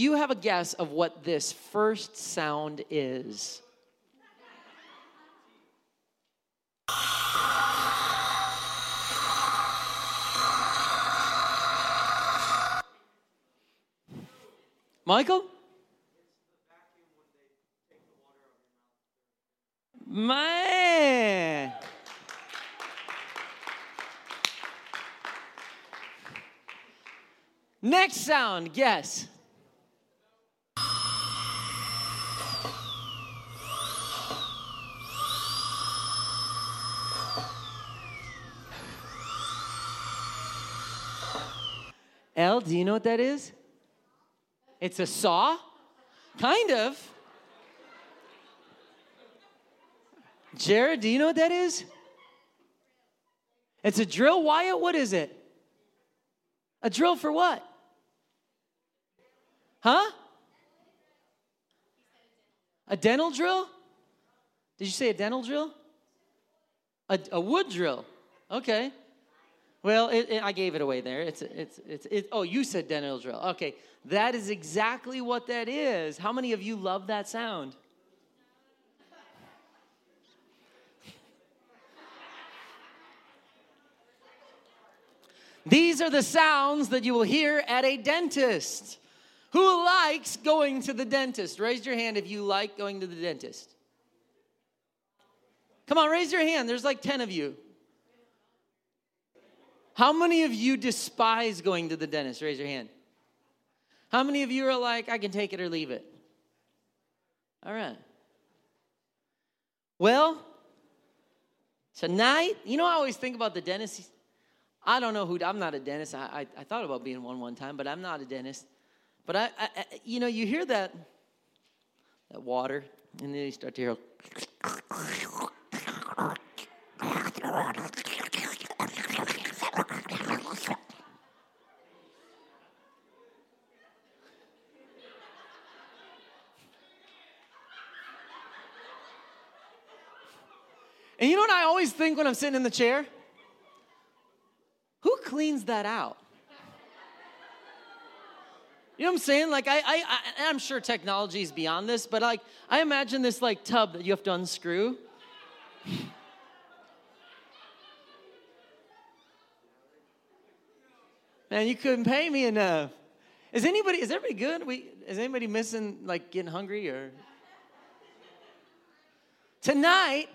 you have a guess of what this first sound is? Michael? Man. Next sound, guess. El, do you know what that is? It's a saw? Kind of. Jared, do you know what that is? It's a drill. Wyatt, what is it? A drill for what? Huh? A dental drill? Did you say a dental drill? A, a wood drill. Okay. Well, it, it, I gave it away there. It's, it's, it's, it, oh, you said dental drill. Okay. That is exactly what that is. How many of you love that sound? These are the sounds that you will hear at a dentist. Who likes going to the dentist? Raise your hand if you like going to the dentist. Come on, raise your hand. There's like 10 of you. How many of you despise going to the dentist? Raise your hand. How many of you are like, I can take it or leave it? All right. Well, tonight, you know, I always think about the dentist. I don't know who, I'm not a dentist. I, I, I thought about being one one time, but I'm not a dentist. But I, I, you know, you hear that, that water, and then you start to hear. And you know what I always think when I'm sitting in the chair? Who cleans that out? You know what I'm saying? Like I, I, I I'm sure technology is beyond this, but like I imagine this like tub that you have to unscrew. Man, you couldn't pay me enough. Is anybody is everybody good? We is anybody missing like getting hungry or tonight?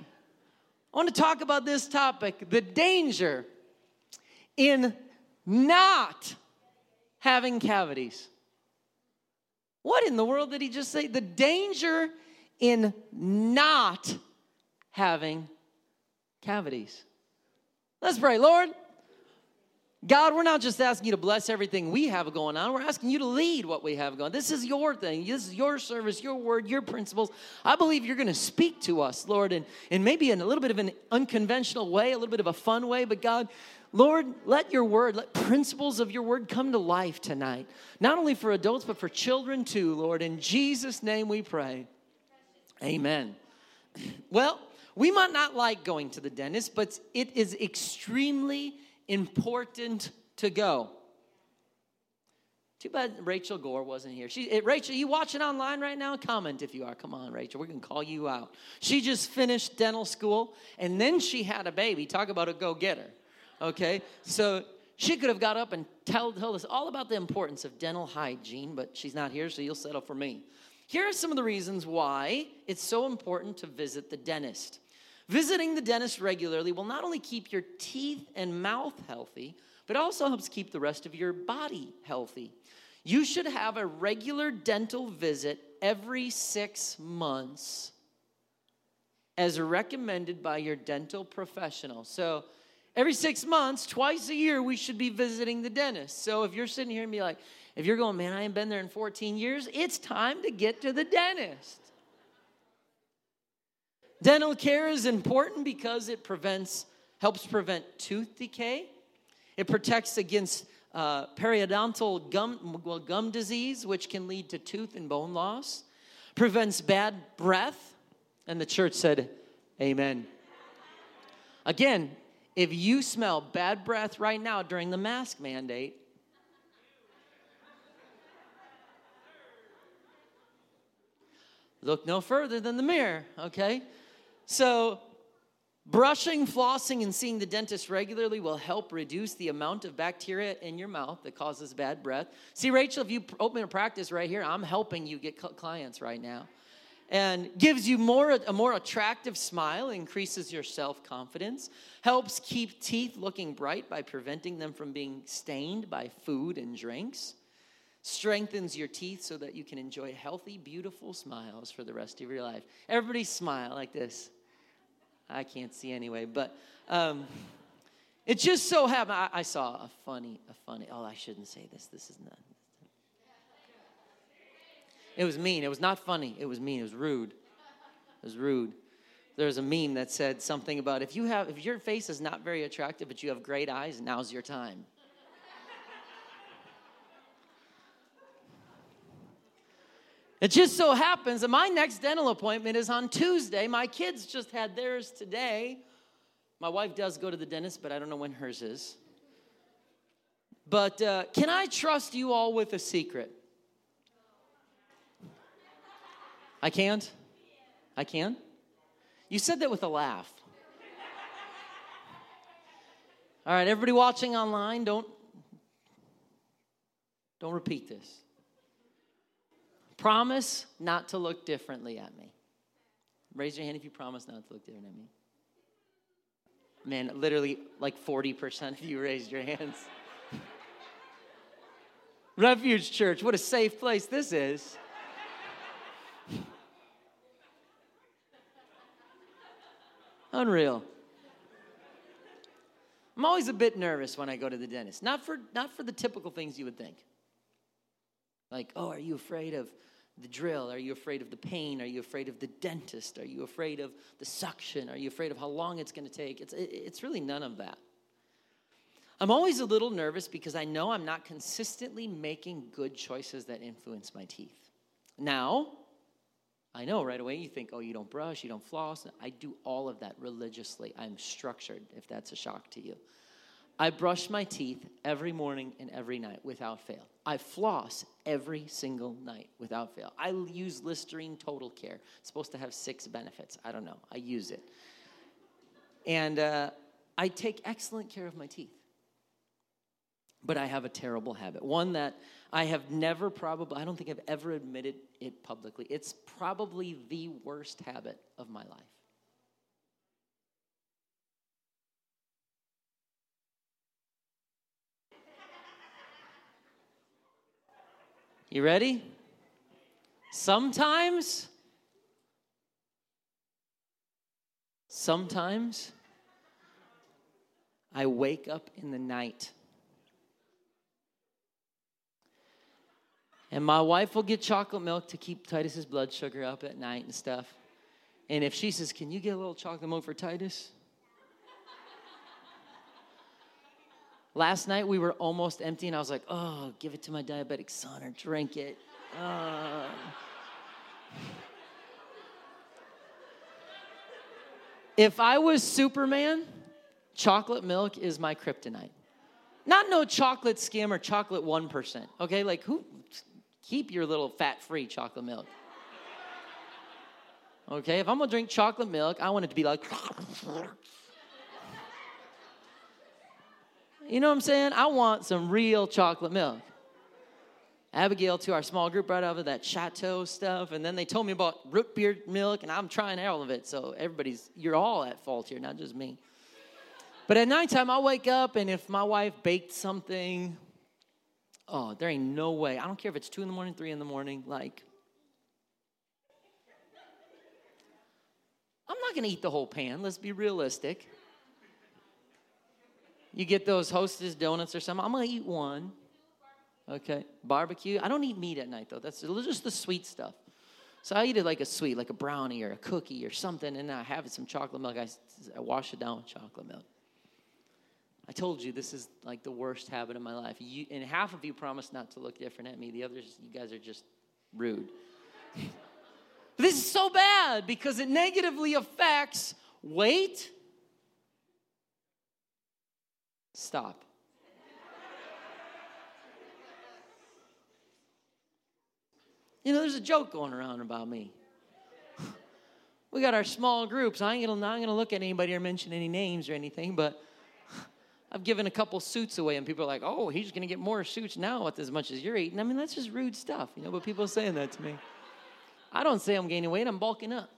I want to talk about this topic: the danger in not having cavities. What in the world did he just say? The danger in not having cavities. Let's pray. Lord, God, we're not just asking you to bless everything we have going on. We're asking you to lead what we have going. On. This is your thing. This is your service, your word, your principles. I believe you're going to speak to us, Lord, and, and maybe in a little bit of an unconventional way, a little bit of a fun way. But God, Lord, let your word, let principles of your word come to life tonight. Not only for adults, but for children too, Lord. In Jesus' name we pray. Amen. Well, we might not like going to the dentist, but it is extremely important to go. Too bad Rachel Gore wasn't here. She, eh, Rachel, you watching online right now? Comment if you are. Come on, Rachel. We're going to call you out. She just finished dental school and then she had a baby. Talk about a go getter. Okay? So she could have got up and tell, told us all about the importance of dental hygiene, but she's not here, so you'll settle for me. Here are some of the reasons why it's so important to visit the dentist. Visiting the dentist regularly will not only keep your teeth and mouth healthy, but also helps keep the rest of your body healthy. You should have a regular dental visit every six months as recommended by your dental professional. So, every six months, twice a year, we should be visiting the dentist. So, if you're sitting here and be like, if you're going, man, I ain't been there in 14 years, it's time to get to the dentist. Dental care is important because it prevents, helps prevent tooth decay. It protects against uh, periodontal gum, well, gum disease, which can lead to tooth and bone loss. Prevents bad breath. And the church said, Amen. Again, if you smell bad breath right now during the mask mandate, look no further than the mirror, okay? So, brushing, flossing, and seeing the dentist regularly will help reduce the amount of bacteria in your mouth that causes bad breath. See, Rachel, if you open a practice right here, I'm helping you get clients right now. And gives you more a more attractive smile, increases your self-confidence, helps keep teeth looking bright by preventing them from being stained by food and drinks strengthens your teeth so that you can enjoy healthy, beautiful smiles for the rest of your life. Everybody smile like this. I can't see anyway, but um, it just so happened. I, I, saw a funny, a funny. Oh, I shouldn't say this. This is not. It was mean. It was not funny. It was mean. It was rude. It was rude. There's a meme that said something about if you have if your face is not very attractive but you have great eyes, now's your time. It just so happens that my next dental appointment is on Tuesday. My kids just had theirs today. My wife does go to the dentist, but I don't know when hers is. But uh, can I trust you all with a secret? I can't? I can? You said that with a laugh. All right, everybody watching online, don't don't repeat this. Promise not to look differently at me. Raise your hand if you promise not to look different at me. Man, literally like 40% of you raised your hands. Refuge Church, what a safe place this is. Unreal. I'm always a bit nervous when I go to the dentist. Not for not for the typical things you would think. Like, oh, are you afraid of the drill? Are you afraid of the pain? Are you afraid of the dentist? Are you afraid of the suction? Are you afraid of how long it's going to take? It's, it's really none of that. I'm always a little nervous because I know I'm not consistently making good choices that influence my teeth. Now, I know right away you think, oh, you don't brush, you don't floss. I do all of that religiously. I'm structured, if that's a shock to you. I brush my teeth every morning and every night without fail. I floss every single night without fail. I use Listerine Total Care. It's supposed to have six benefits. I don't know. I use it. And uh, I take excellent care of my teeth. But I have a terrible habit. One that I have never probably, I don't think I've ever admitted it publicly. It's probably the worst habit of my life. You ready? Sometimes, sometimes I wake up in the night and my wife will get chocolate milk to keep Titus's blood sugar up at night and stuff. And if she says, Can you get a little chocolate milk for Titus? Last night we were almost empty, and I was like, oh, give it to my diabetic son or drink it. Uh. If I was Superman, chocolate milk is my kryptonite. Not no chocolate skim or chocolate 1%. Okay, like who keep your little fat-free chocolate milk. Okay, if I'm gonna drink chocolate milk, I want it to be like You know what I'm saying? I want some real chocolate milk. Abigail to our small group right over that chateau stuff, and then they told me about root beer milk, and I'm trying all of it. So everybody's, you're all at fault here, not just me. But at nighttime, I'll wake up, and if my wife baked something, oh, there ain't no way. I don't care if it's two in the morning, three in the morning, like, I'm not gonna eat the whole pan, let's be realistic. You get those hostess donuts or something. I'm gonna eat one. Okay, barbecue. I don't eat meat at night though. That's just the sweet stuff. So I eat it like a sweet, like a brownie or a cookie or something, and I have some chocolate milk. I, I wash it down with chocolate milk. I told you this is like the worst habit of my life. You, and half of you promised not to look different at me. The others, you guys are just rude. this is so bad because it negatively affects weight, Stop. You know, there's a joke going around about me. we got our small groups. I ain't gonna, gonna look at anybody or mention any names or anything, but I've given a couple suits away, and people are like, "Oh, he's gonna get more suits now with as much as you're eating." I mean, that's just rude stuff, you know. But people are saying that to me. I don't say I'm gaining weight; I'm bulking up.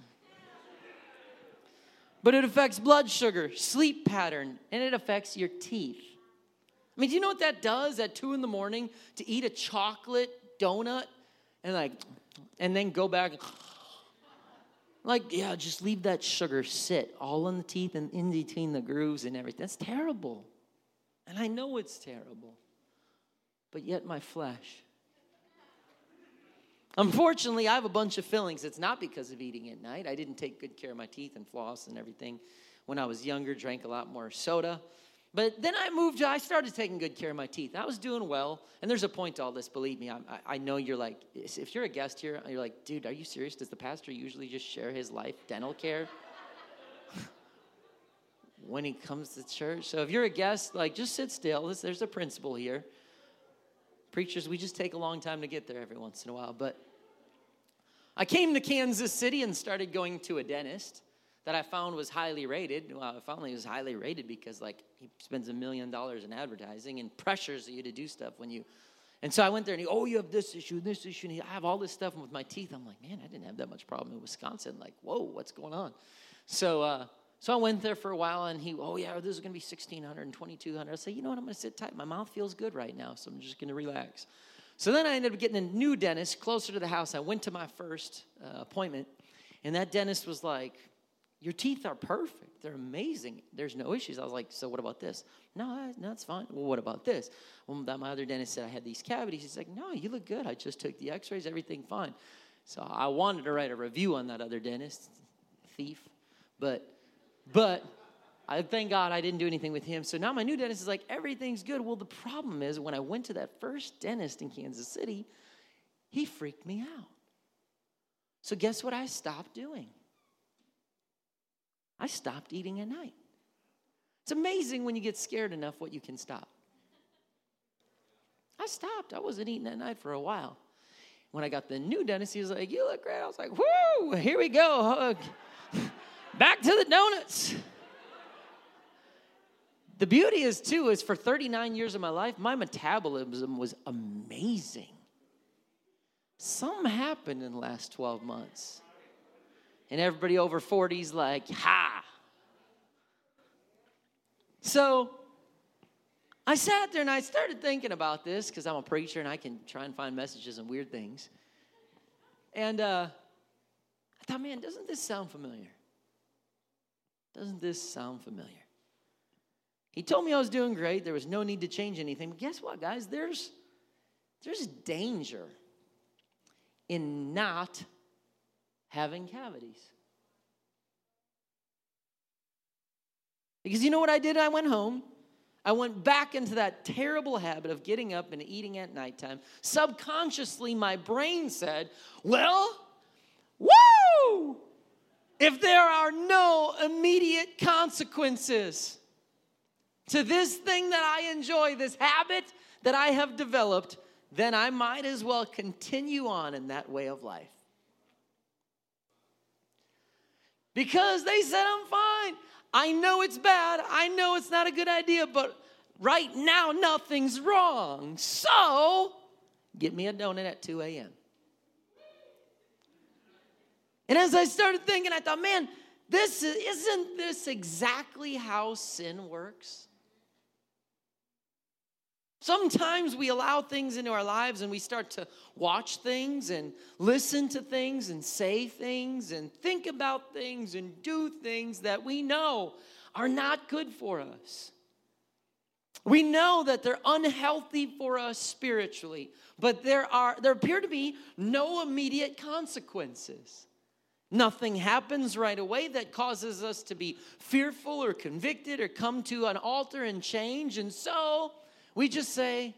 But it affects blood sugar, sleep pattern, and it affects your teeth. I mean, do you know what that does at two in the morning to eat a chocolate donut and like, and then go back? Like, yeah, just leave that sugar sit all in the teeth and in between the grooves and everything. That's terrible. And I know it's terrible. But yet, my flesh. Unfortunately, I have a bunch of fillings. It's not because of eating at night. I didn't take good care of my teeth and floss and everything when I was younger, drank a lot more soda. But then I moved, I started taking good care of my teeth. I was doing well. And there's a point to all this, believe me. I, I know you're like, if you're a guest here, you're like, dude, are you serious? Does the pastor usually just share his life dental care? when he comes to church. So if you're a guest, like just sit still. There's a principle here. Preachers, we just take a long time to get there every once in a while. But I came to Kansas City and started going to a dentist that I found was highly rated. Well, I found he was highly rated because like he spends a million dollars in advertising and pressures you to do stuff when you. And so I went there and he, oh, you have this issue, this issue, and he, I have all this stuff with my teeth. I'm like, man, I didn't have that much problem in Wisconsin. Like, whoa, what's going on? So, uh, so I went there for a while and he, oh yeah, this is going to be 1600 and 2200. I said, you know what, I'm going to sit tight. My mouth feels good right now, so I'm just going to relax. So then I ended up getting a new dentist closer to the house. I went to my first uh, appointment and that dentist was like, your teeth are perfect. They're amazing. There's no issues. I was like, so what about this? No, no, it's fine. Well, what about this? Well, that my other dentist said I had these cavities. He's like, no, you look good. I just took the x-rays, everything fine. So I wanted to write a review on that other dentist, thief. But, but I thank God I didn't do anything with him. So now my new dentist is like, everything's good. Well, the problem is when I went to that first dentist in Kansas City, he freaked me out. So guess what I stopped doing? I stopped eating at night. It's amazing when you get scared enough what you can stop. I stopped. I wasn't eating at night for a while. When I got the new dentist, he was like, You look great. I was like, Whoo, here we go. Hug Back to the donuts. The beauty is, too, is for 39 years of my life, my metabolism was amazing. Something happened in the last 12 months. And everybody over 40 is like, ha. So I sat there and I started thinking about this because I'm a preacher and I can try and find messages and weird things. And uh, I thought, man, doesn't this sound familiar? Doesn't this sound familiar? He told me I was doing great. There was no need to change anything. But guess what, guys? There's, there's danger in not having cavities. Because you know what I did? I went home. I went back into that terrible habit of getting up and eating at nighttime. Subconsciously, my brain said, Well, woo! If there are no immediate consequences to this thing that I enjoy, this habit that I have developed, then I might as well continue on in that way of life. because they said I'm fine. I know it's bad. I know it's not a good idea, but right now nothing's wrong. So, get me a donut at 2 a.m. And as I started thinking, I thought, man, this is, isn't this exactly how sin works? Sometimes we allow things into our lives and we start to watch things and listen to things and say things and think about things and do things that we know are not good for us. We know that they're unhealthy for us spiritually, but there are there appear to be no immediate consequences. Nothing happens right away that causes us to be fearful or convicted or come to an altar and change. And so we just say,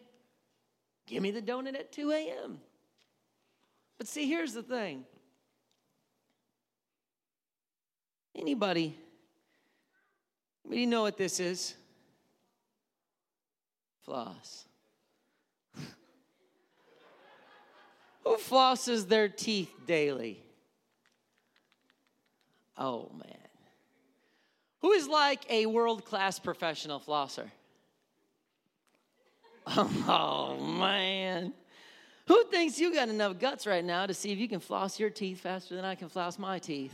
Give me the donut at 2 a.m. But see, here's the thing. Anybody, anybody know what this is? Floss. Who flosses their teeth daily? Oh, man. Who is like a world class professional flosser? Oh, man. Who thinks you got enough guts right now to see if you can floss your teeth faster than I can floss my teeth?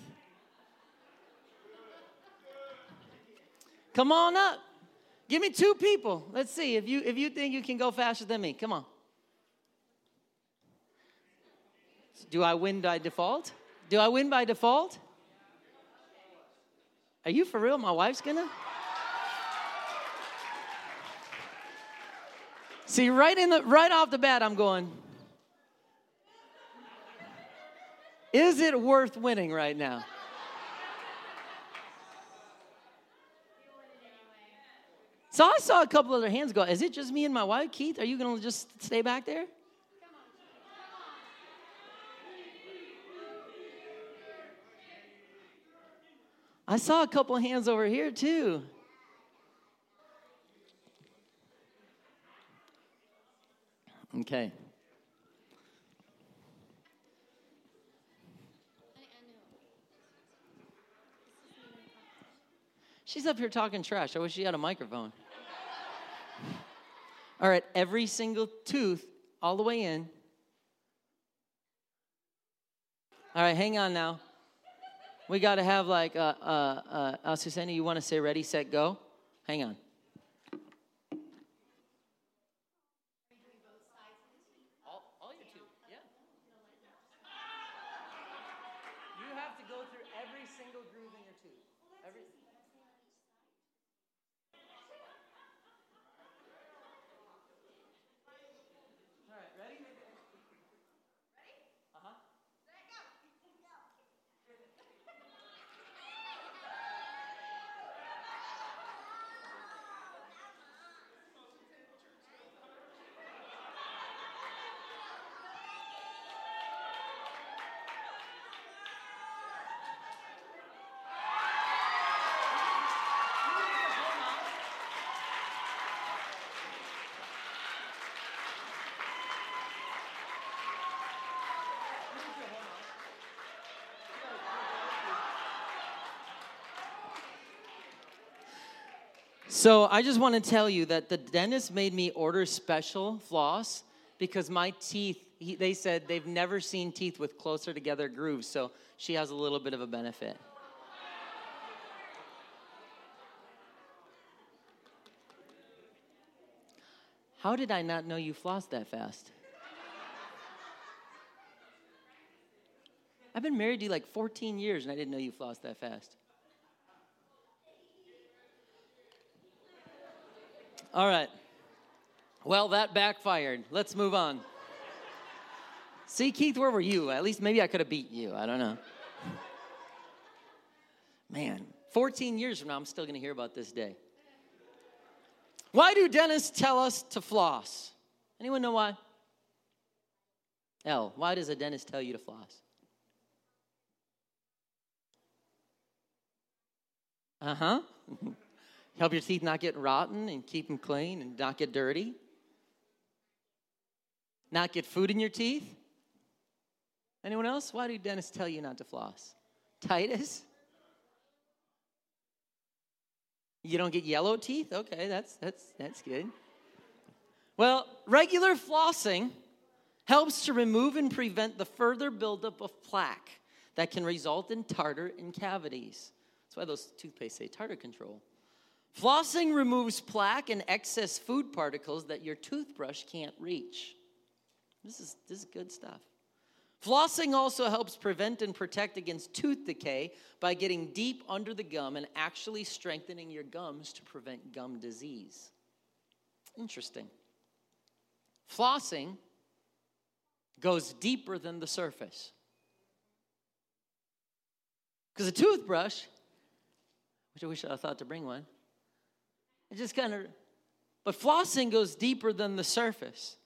Come on up. Give me two people. Let's see if you if you think you can go faster than me. Come on. Do I win by default? Do I win by default? Are you for real? My wife's gonna? See, right in the right off the bat, I'm going. Is it worth winning right now? So I saw a couple other hands go. Is it just me and my wife, Keith? Are you going to just stay back there? I saw a couple hands over here too. Okay. She's up here talking trash. I wish she had a microphone. All right, every single tooth, all the way in. All right, hang on now. We got to have like, uh, uh, uh, uh Susanna, you want to say ready, set, go? Hang on. So I just want to tell you that the dentist made me order special floss because my teeth, he, they said they've never seen teeth with closer together grooves. So she has a little bit of a benefit. How did I not know you flossed that fast? I've been married to you like 14 years and I didn't know you flossed that fast. All right. Well, that backfired. Let's move on. See, Keith, where were you? At least maybe I could have beat you. I don't know. Man, 14 years from now, I'm still going to hear about this day. Why do dentists tell us to floss? Anyone know why? L, why does a dentist tell you to floss? Uh huh. Help your teeth not get rotten and keep them clean and not get dirty. Not get food in your teeth. Anyone else? Why do dentists tell you not to floss? Titus? You don't get yellow teeth? Okay, that's that's that's good. Well, regular flossing helps to remove and prevent the further buildup of plaque that can result in tartar and cavities. That's why those toothpaste say tartar control. Flossing removes plaque and excess food particles that your toothbrush can't reach. This is, this is good stuff. Flossing also helps prevent and protect against tooth decay by getting deep under the gum and actually strengthening your gums to prevent gum disease. Interesting. Flossing goes deeper than the surface. Because a toothbrush, which I wish I thought to bring one, it just kind of, but flossing goes deeper than the surface.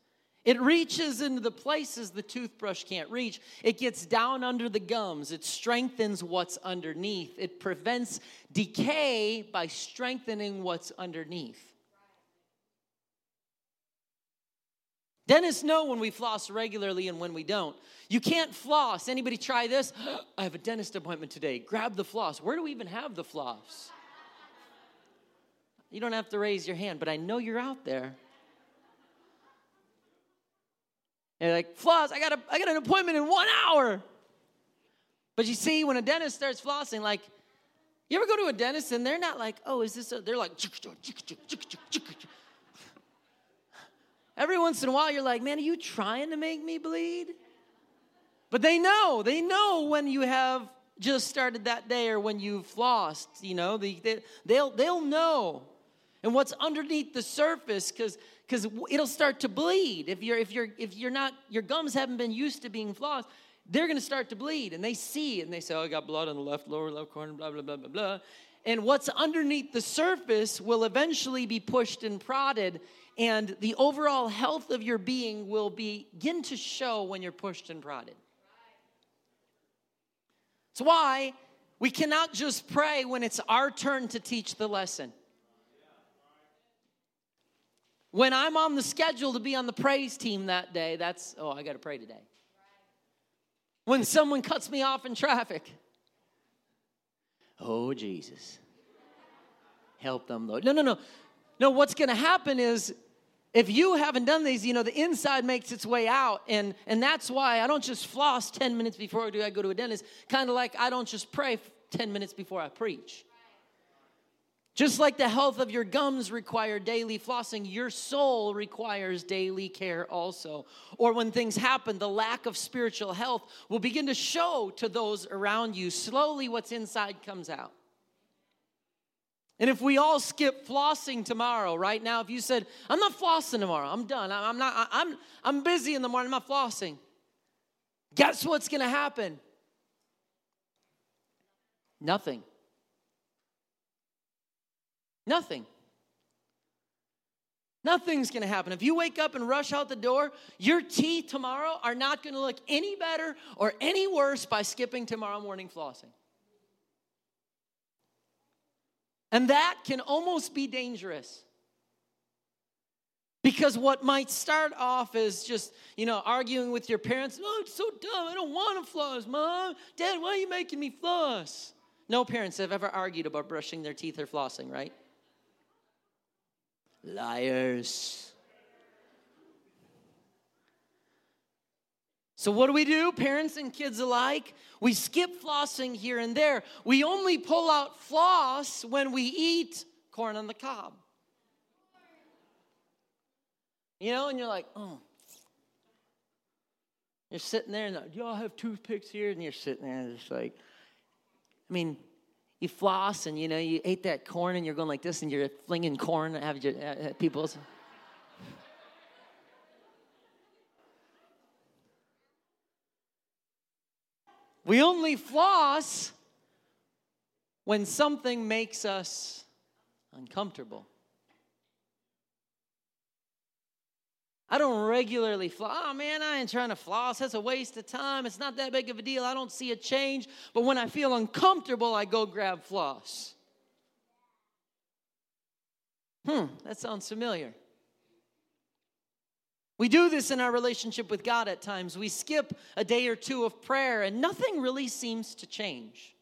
It reaches into the places the toothbrush can't reach. It gets down under the gums. It strengthens what's underneath. It prevents decay by strengthening what's underneath. Dentists know when we floss regularly and when we don't. You can't floss. Anybody try this? I have a dentist appointment today. Grab the floss. Where do we even have the floss? You don't have to raise your hand, but I know you're out there. And you're like, floss, I got, a, I got an appointment in one hour. But you see, when a dentist starts flossing, like, you ever go to a dentist and they're not like, oh, is this, a, they're like, Every once in a while, you're like, man, are you trying to make me bleed? But they know, they know when you have just started that day or when you've flossed, you know, they, they, they'll, they'll know. And what's underneath the surface, because because it'll start to bleed if you're if you're if you're not your gums haven't been used to being flossed they're going to start to bleed and they see and they say oh i got blood on the left lower left corner blah blah blah blah blah and what's underneath the surface will eventually be pushed and prodded and the overall health of your being will begin to show when you're pushed and prodded. it's why we cannot just pray when it's our turn to teach the lesson. When I'm on the schedule to be on the praise team that day, that's, oh, I got to pray today. When someone cuts me off in traffic, oh, Jesus. Help them, Lord. No, no, no. No, what's going to happen is if you haven't done these, you know, the inside makes its way out. And, and that's why I don't just floss 10 minutes before I, do, I go to a dentist, kind of like I don't just pray 10 minutes before I preach. Just like the health of your gums require daily flossing, your soul requires daily care also. Or when things happen, the lack of spiritual health will begin to show to those around you. Slowly, what's inside comes out. And if we all skip flossing tomorrow, right now, if you said, I'm not flossing tomorrow, I'm done, I'm not, I'm, I'm busy in the morning, I'm not flossing. Guess what's gonna happen? Nothing. Nothing. Nothing's gonna happen. If you wake up and rush out the door, your teeth tomorrow are not gonna look any better or any worse by skipping tomorrow morning flossing. And that can almost be dangerous. Because what might start off as just, you know, arguing with your parents, oh, it's so dumb, I don't want to floss, mom. Dad, why are you making me floss? No parents have ever argued about brushing their teeth or flossing, right? Liars. So, what do we do, parents and kids alike? We skip flossing here and there. We only pull out floss when we eat corn on the cob. You know, and you're like, oh. You're sitting there and like, y'all have toothpicks here? And you're sitting there and it's like, I mean, you floss and you know, you ate that corn and you're going like this and you're flinging corn at your uh, people's. We only floss when something makes us uncomfortable. I don't regularly floss. Oh man, I ain't trying to floss. That's a waste of time. It's not that big of a deal. I don't see a change. But when I feel uncomfortable, I go grab floss. Hmm, that sounds familiar. We do this in our relationship with God at times. We skip a day or two of prayer and nothing really seems to change.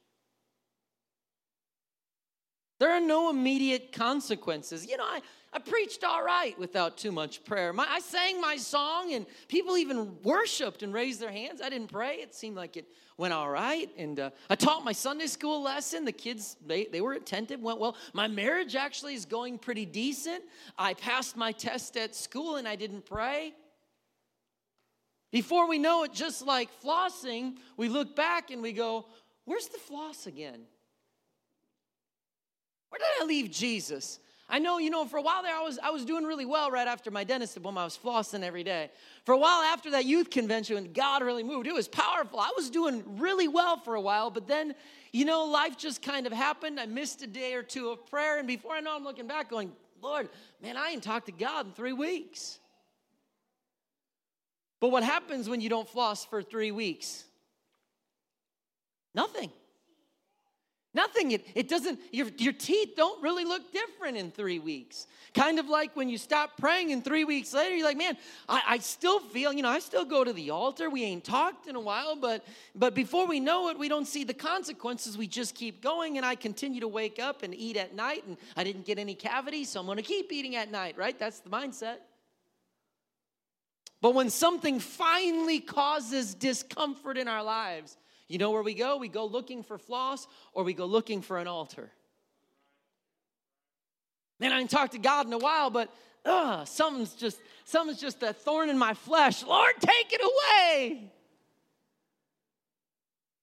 There are no immediate consequences. You know, I, I preached all right without too much prayer. My, I sang my song and people even worshiped and raised their hands. I didn't pray. It seemed like it went all right. And uh, I taught my Sunday school lesson. The kids, they, they were attentive, went well. My marriage actually is going pretty decent. I passed my test at school and I didn't pray. Before we know it, just like flossing, we look back and we go, Where's the floss again? Where did I leave Jesus? I know, you know, for a while there, I was, I was doing really well right after my dentist appointment. I was flossing every day. For a while after that youth convention, God really moved, it was powerful. I was doing really well for a while, but then, you know, life just kind of happened. I missed a day or two of prayer, and before I know, I'm looking back going, Lord, man, I ain't talked to God in three weeks. But what happens when you don't floss for three weeks? Nothing. Nothing. It, it doesn't, your, your teeth don't really look different in three weeks. Kind of like when you stop praying and three weeks later, you're like, man, I, I still feel, you know, I still go to the altar. We ain't talked in a while, but but before we know it, we don't see the consequences. We just keep going, and I continue to wake up and eat at night, and I didn't get any cavities, so I'm gonna keep eating at night, right? That's the mindset. But when something finally causes discomfort in our lives, you know where we go? We go looking for floss or we go looking for an altar. Man, I haven't talked to God in a while, but uh, something's just something's just a thorn in my flesh. Lord, take it away.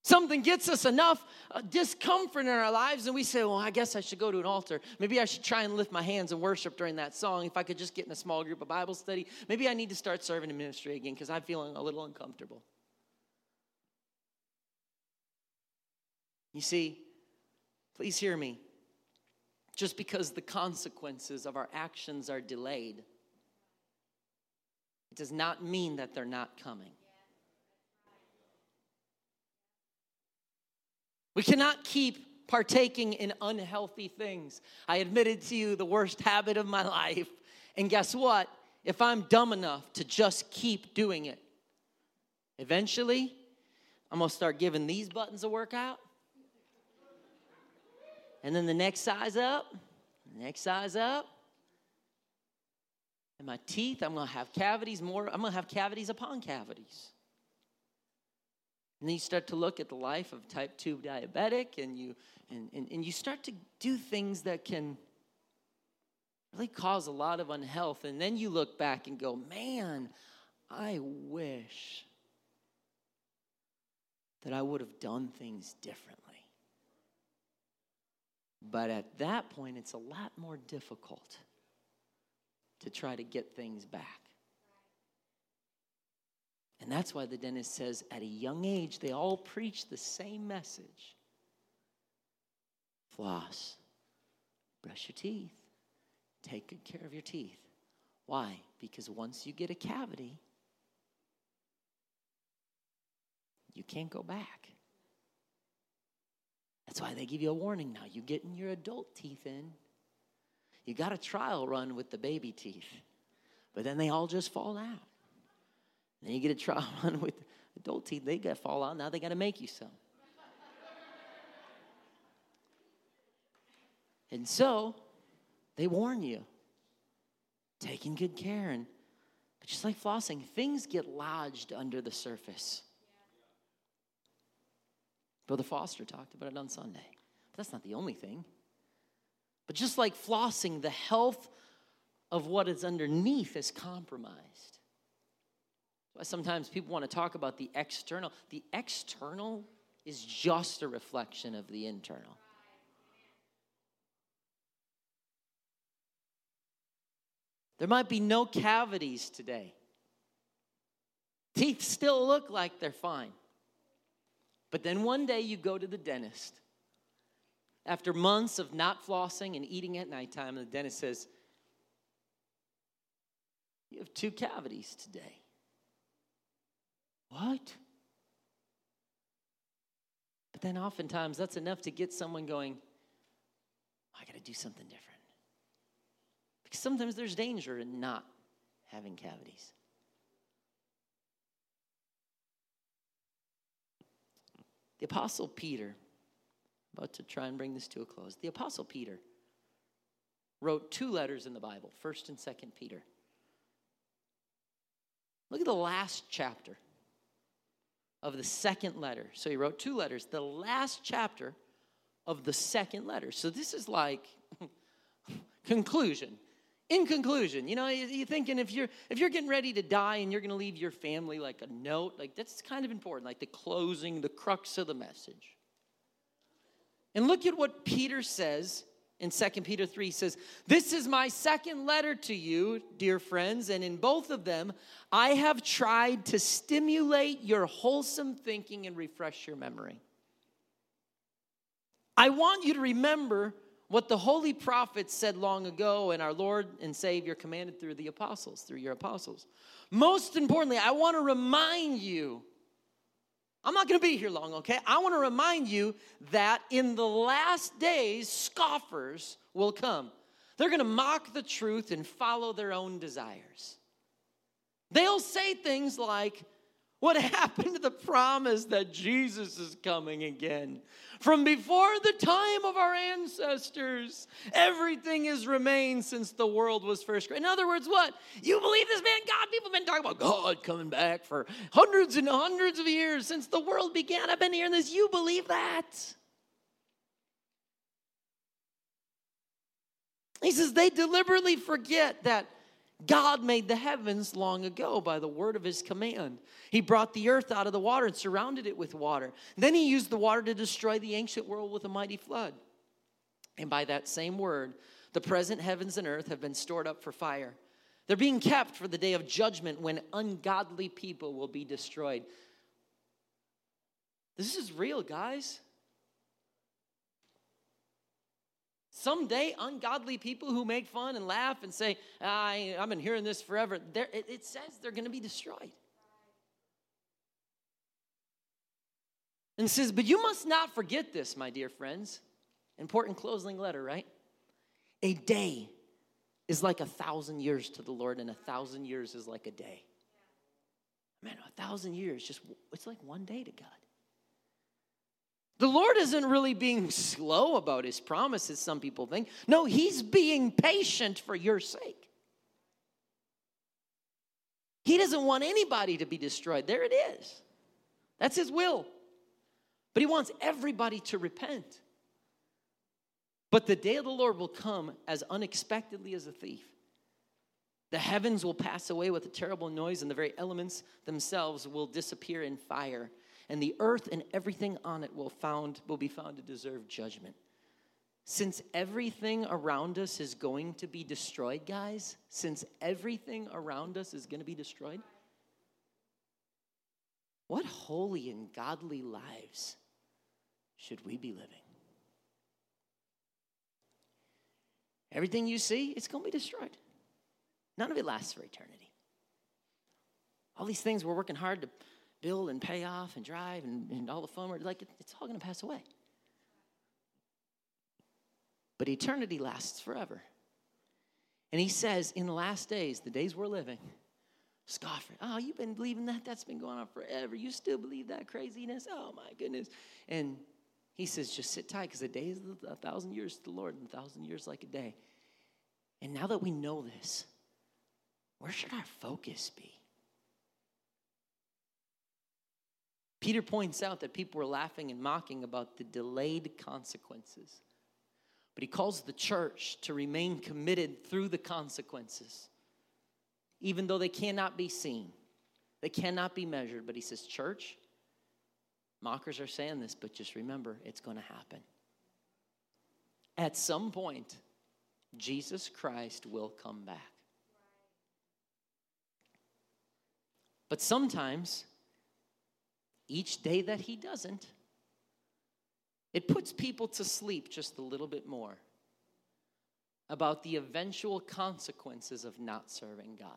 Something gets us enough uh, discomfort in our lives, and we say, Well, I guess I should go to an altar. Maybe I should try and lift my hands and worship during that song. If I could just get in a small group of Bible study, maybe I need to start serving in ministry again because I'm feeling a little uncomfortable. You see, please hear me. Just because the consequences of our actions are delayed, it does not mean that they're not coming. We cannot keep partaking in unhealthy things. I admitted to you the worst habit of my life. And guess what? If I'm dumb enough to just keep doing it, eventually I'm gonna start giving these buttons a workout and then the next size up, next size up. And my teeth, I'm gonna have cavities more, I'm gonna have cavities upon cavities. And then you start to look at the life of type 2 diabetic, and you and, and, and you start to do things that can really cause a lot of unhealth. And then you look back and go, man, I wish that I would have done things differently. But at that point, it's a lot more difficult to try to get things back. And that's why the dentist says at a young age, they all preach the same message floss, brush your teeth, take good care of your teeth. Why? Because once you get a cavity, you can't go back. That's why they give you a warning now. You getting your adult teeth in. You got a trial run with the baby teeth, but then they all just fall out. Then you get a trial run with adult teeth, they got to fall out. Now they got to make you some. and so they warn you, taking good care. And, but just like flossing, things get lodged under the surface. Brother Foster talked about it on Sunday. But that's not the only thing. But just like flossing, the health of what is underneath is compromised. Sometimes people want to talk about the external. The external is just a reflection of the internal. There might be no cavities today. Teeth still look like they're fine. But then one day you go to the dentist. After months of not flossing and eating at nighttime, and the dentist says, You have two cavities today. What? But then oftentimes that's enough to get someone going, I got to do something different. Because sometimes there's danger in not having cavities. The Apostle Peter, about to try and bring this to a close, the Apostle Peter wrote two letters in the Bible, 1st and 2nd Peter. Look at the last chapter of the second letter. So he wrote two letters, the last chapter of the second letter. So this is like conclusion in conclusion you know you're thinking if you're if you're getting ready to die and you're going to leave your family like a note like that's kind of important like the closing the crux of the message. And look at what peter says in 2 peter 3 says this is my second letter to you dear friends and in both of them i have tried to stimulate your wholesome thinking and refresh your memory. I want you to remember what the holy prophets said long ago and our Lord and Savior commanded through the apostles, through your apostles. Most importantly, I want to remind you I'm not going to be here long, okay? I want to remind you that in the last days, scoffers will come. They're going to mock the truth and follow their own desires. They'll say things like, what happened to the promise that Jesus is coming again? From before the time of our ancestors, everything has remained since the world was first created. In other words, what? You believe this man, God? People have been talking about God coming back for hundreds and hundreds of years since the world began. I've been hearing this. You believe that? He says they deliberately forget that God made the heavens long ago by the word of his command. He brought the earth out of the water and surrounded it with water. Then he used the water to destroy the ancient world with a mighty flood. And by that same word, the present heavens and earth have been stored up for fire. They're being kept for the day of judgment when ungodly people will be destroyed. This is real, guys. Someday, ungodly people who make fun and laugh and say, I, I've been hearing this forever, it, it says they're going to be destroyed. And says, But you must not forget this, my dear friends. Important closing letter, right? A day is like a thousand years to the Lord, and a thousand years is like a day. Man, a thousand years, just it's like one day to God. The Lord isn't really being slow about his promises, some people think. No, he's being patient for your sake. He doesn't want anybody to be destroyed. There it is. That's his will. But he wants everybody to repent. But the day of the Lord will come as unexpectedly as a thief. The heavens will pass away with a terrible noise, and the very elements themselves will disappear in fire and the earth and everything on it will found will be found to deserve judgment. Since everything around us is going to be destroyed, guys, since everything around us is going to be destroyed, what holy and godly lives should we be living? Everything you see, it's going to be destroyed. None of it lasts for eternity. All these things we're working hard to build and pay off and drive and, and all the fun, like it's all going to pass away. But eternity lasts forever. And he says, in the last days, the days we're living, scoffer, oh, you've been believing that? That's been going on forever. You still believe that craziness? Oh, my goodness. And he says, just sit tight because a day is a thousand years to the Lord, and a thousand years like a day. And now that we know this, where should our focus be? Peter points out that people were laughing and mocking about the delayed consequences. But he calls the church to remain committed through the consequences, even though they cannot be seen, they cannot be measured. But he says, Church, mockers are saying this, but just remember, it's going to happen. At some point, Jesus Christ will come back. But sometimes each day that he doesn't, it puts people to sleep just a little bit more about the eventual consequences of not serving God.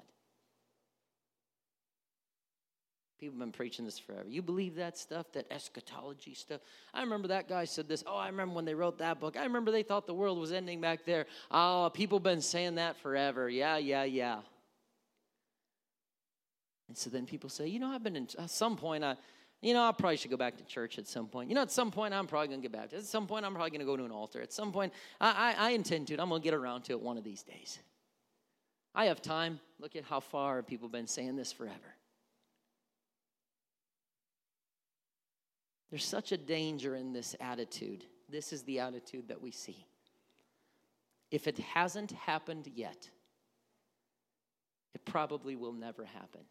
People have been preaching this forever. You believe that stuff, that eschatology stuff? I remember that guy said this. Oh, I remember when they wrote that book. I remember they thought the world was ending back there. Oh, people have been saying that forever. Yeah, yeah, yeah. And so then people say, you know, I've been in, at some point, I, you know, I probably should go back to church at some point. You know, at some point, I'm probably going to get baptized. At some point, I'm probably going to go to an altar. At some point, I, I, I intend to. I'm going to get around to it one of these days. I have time. Look at how far people have been saying this forever. There's such a danger in this attitude. This is the attitude that we see. If it hasn't happened yet, it probably will never happen.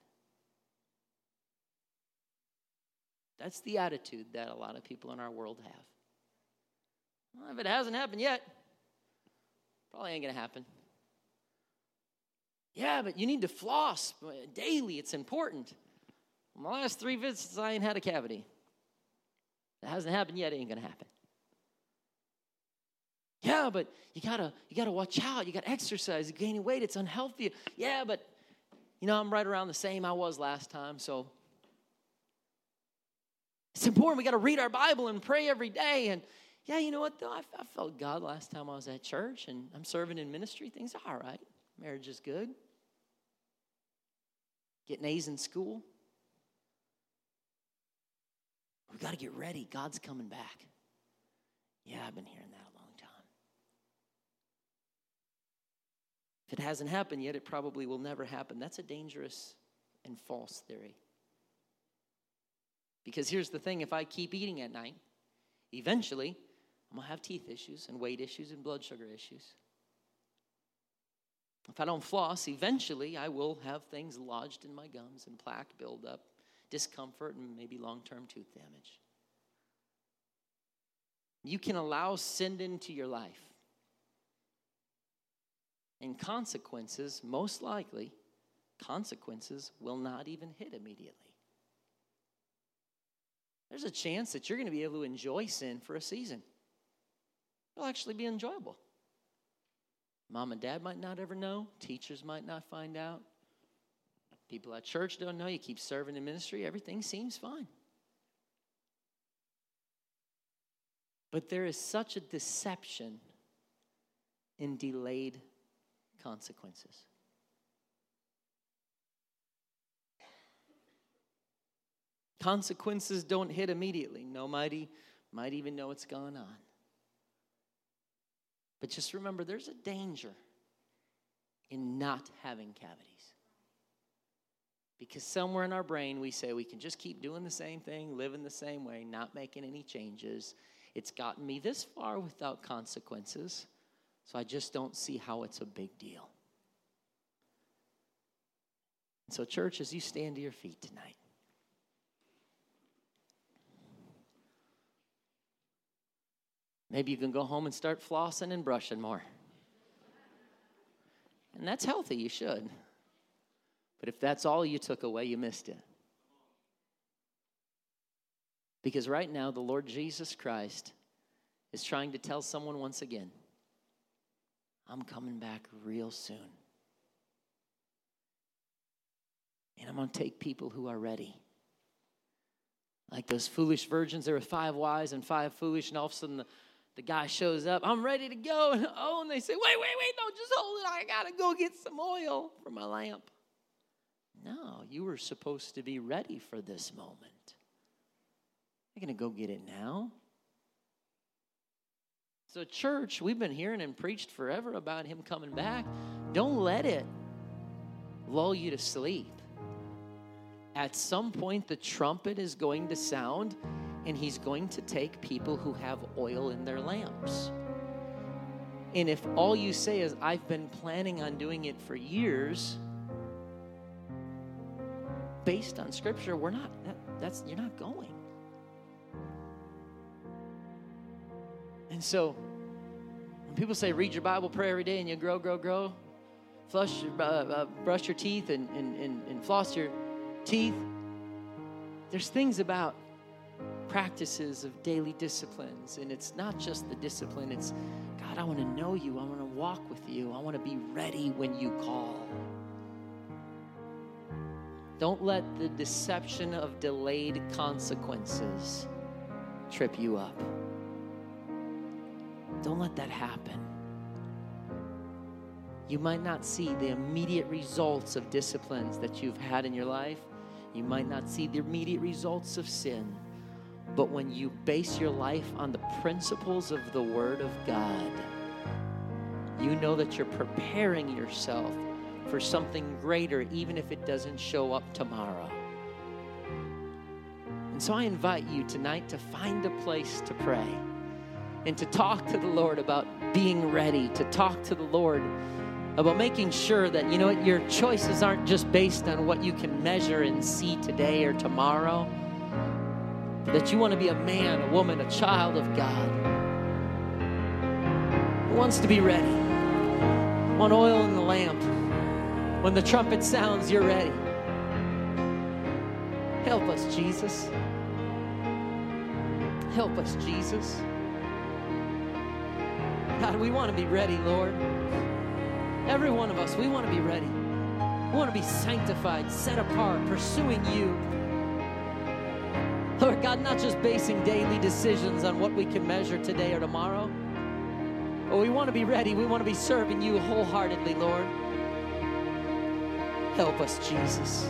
That's the attitude that a lot of people in our world have. Well, if it hasn't happened yet, probably ain't going to happen. Yeah, but you need to floss daily. It's important. My last three visits, I ain't had a cavity. It hasn't happened yet. It ain't to happen. Yeah, but you gotta you gotta watch out. You gotta exercise. You're gaining weight. It's unhealthy. Yeah, but you know I'm right around the same I was last time. So It's important. We got to read our Bible and pray every day. And yeah, you know what, though? I, I felt God last time I was at church and I'm serving in ministry. Things are all right. Marriage is good. Getting A's in school. We got to get ready. God's coming back. Yeah, I've been hearing that a long time. If it hasn't happened yet, it probably will never happen. That's a dangerous and false theory. Because here's the thing if I keep eating at night, eventually I'm going to have teeth issues and weight issues and blood sugar issues. If I don't floss, eventually I will have things lodged in my gums and plaque build up, discomfort, and maybe long term tooth damage. You can allow sin into your life. And consequences, most likely, consequences will not even hit immediately there's a chance that you're going to be able to enjoy sin for a season. It'll actually be enjoyable. Mom and dad might not ever know, teachers might not find out, people at church don't know. You keep serving in ministry, everything seems fine. But there is such a deception in delayed consequences. Consequences don't hit immediately. Nobody might even know what's going on. But just remember there's a danger in not having cavities. Because somewhere in our brain we say we can just keep doing the same thing, living the same way, not making any changes. It's gotten me this far without consequences, so I just don't see how it's a big deal. So, church, as you stand to your feet tonight, Maybe you can go home and start flossing and brushing more. And that's healthy, you should. But if that's all you took away, you missed it. Because right now, the Lord Jesus Christ is trying to tell someone once again, I'm coming back real soon. And I'm going to take people who are ready. Like those foolish virgins, there were five wise and five foolish, and all of a sudden the the guy shows up. I'm ready to go. And oh, and they say, wait, wait, wait, no, just hold it. I got to go get some oil for my lamp. No, you were supposed to be ready for this moment. You're going to go get it now. So, church, we've been hearing and preached forever about him coming back. Don't let it lull you to sleep. At some point, the trumpet is going to sound and he's going to take people who have oil in their lamps. And if all you say is, I've been planning on doing it for years, based on scripture, we're not, that, that's, you're not going. And so, when people say, read your Bible, pray every day, and you grow, grow, grow, flush, uh, uh, brush your teeth, and, and, and, and floss your teeth, there's things about practices of daily disciplines. And it's not just the discipline, it's God, I want to know you. I want to walk with you. I want to be ready when you call. Don't let the deception of delayed consequences trip you up. Don't let that happen. You might not see the immediate results of disciplines that you've had in your life. You might not see the immediate results of sin. But when you base your life on the principles of the Word of God, you know that you're preparing yourself for something greater, even if it doesn't show up tomorrow. And so I invite you tonight to find a place to pray and to talk to the Lord about being ready, to talk to the Lord about making sure that, you know what, your choices aren't just based on what you can measure and see today or tomorrow that you want to be a man, a woman, a child of God who wants to be ready. Want oil in the lamp. When the trumpet sounds, you're ready. Help us, Jesus. Help us, Jesus. God, we want to be ready, Lord. Every one of us, we want to be ready. We want to be sanctified, set apart, pursuing you. Lord God, not just basing daily decisions on what we can measure today or tomorrow, but we want to be ready. We want to be serving you wholeheartedly, Lord. Help us, Jesus.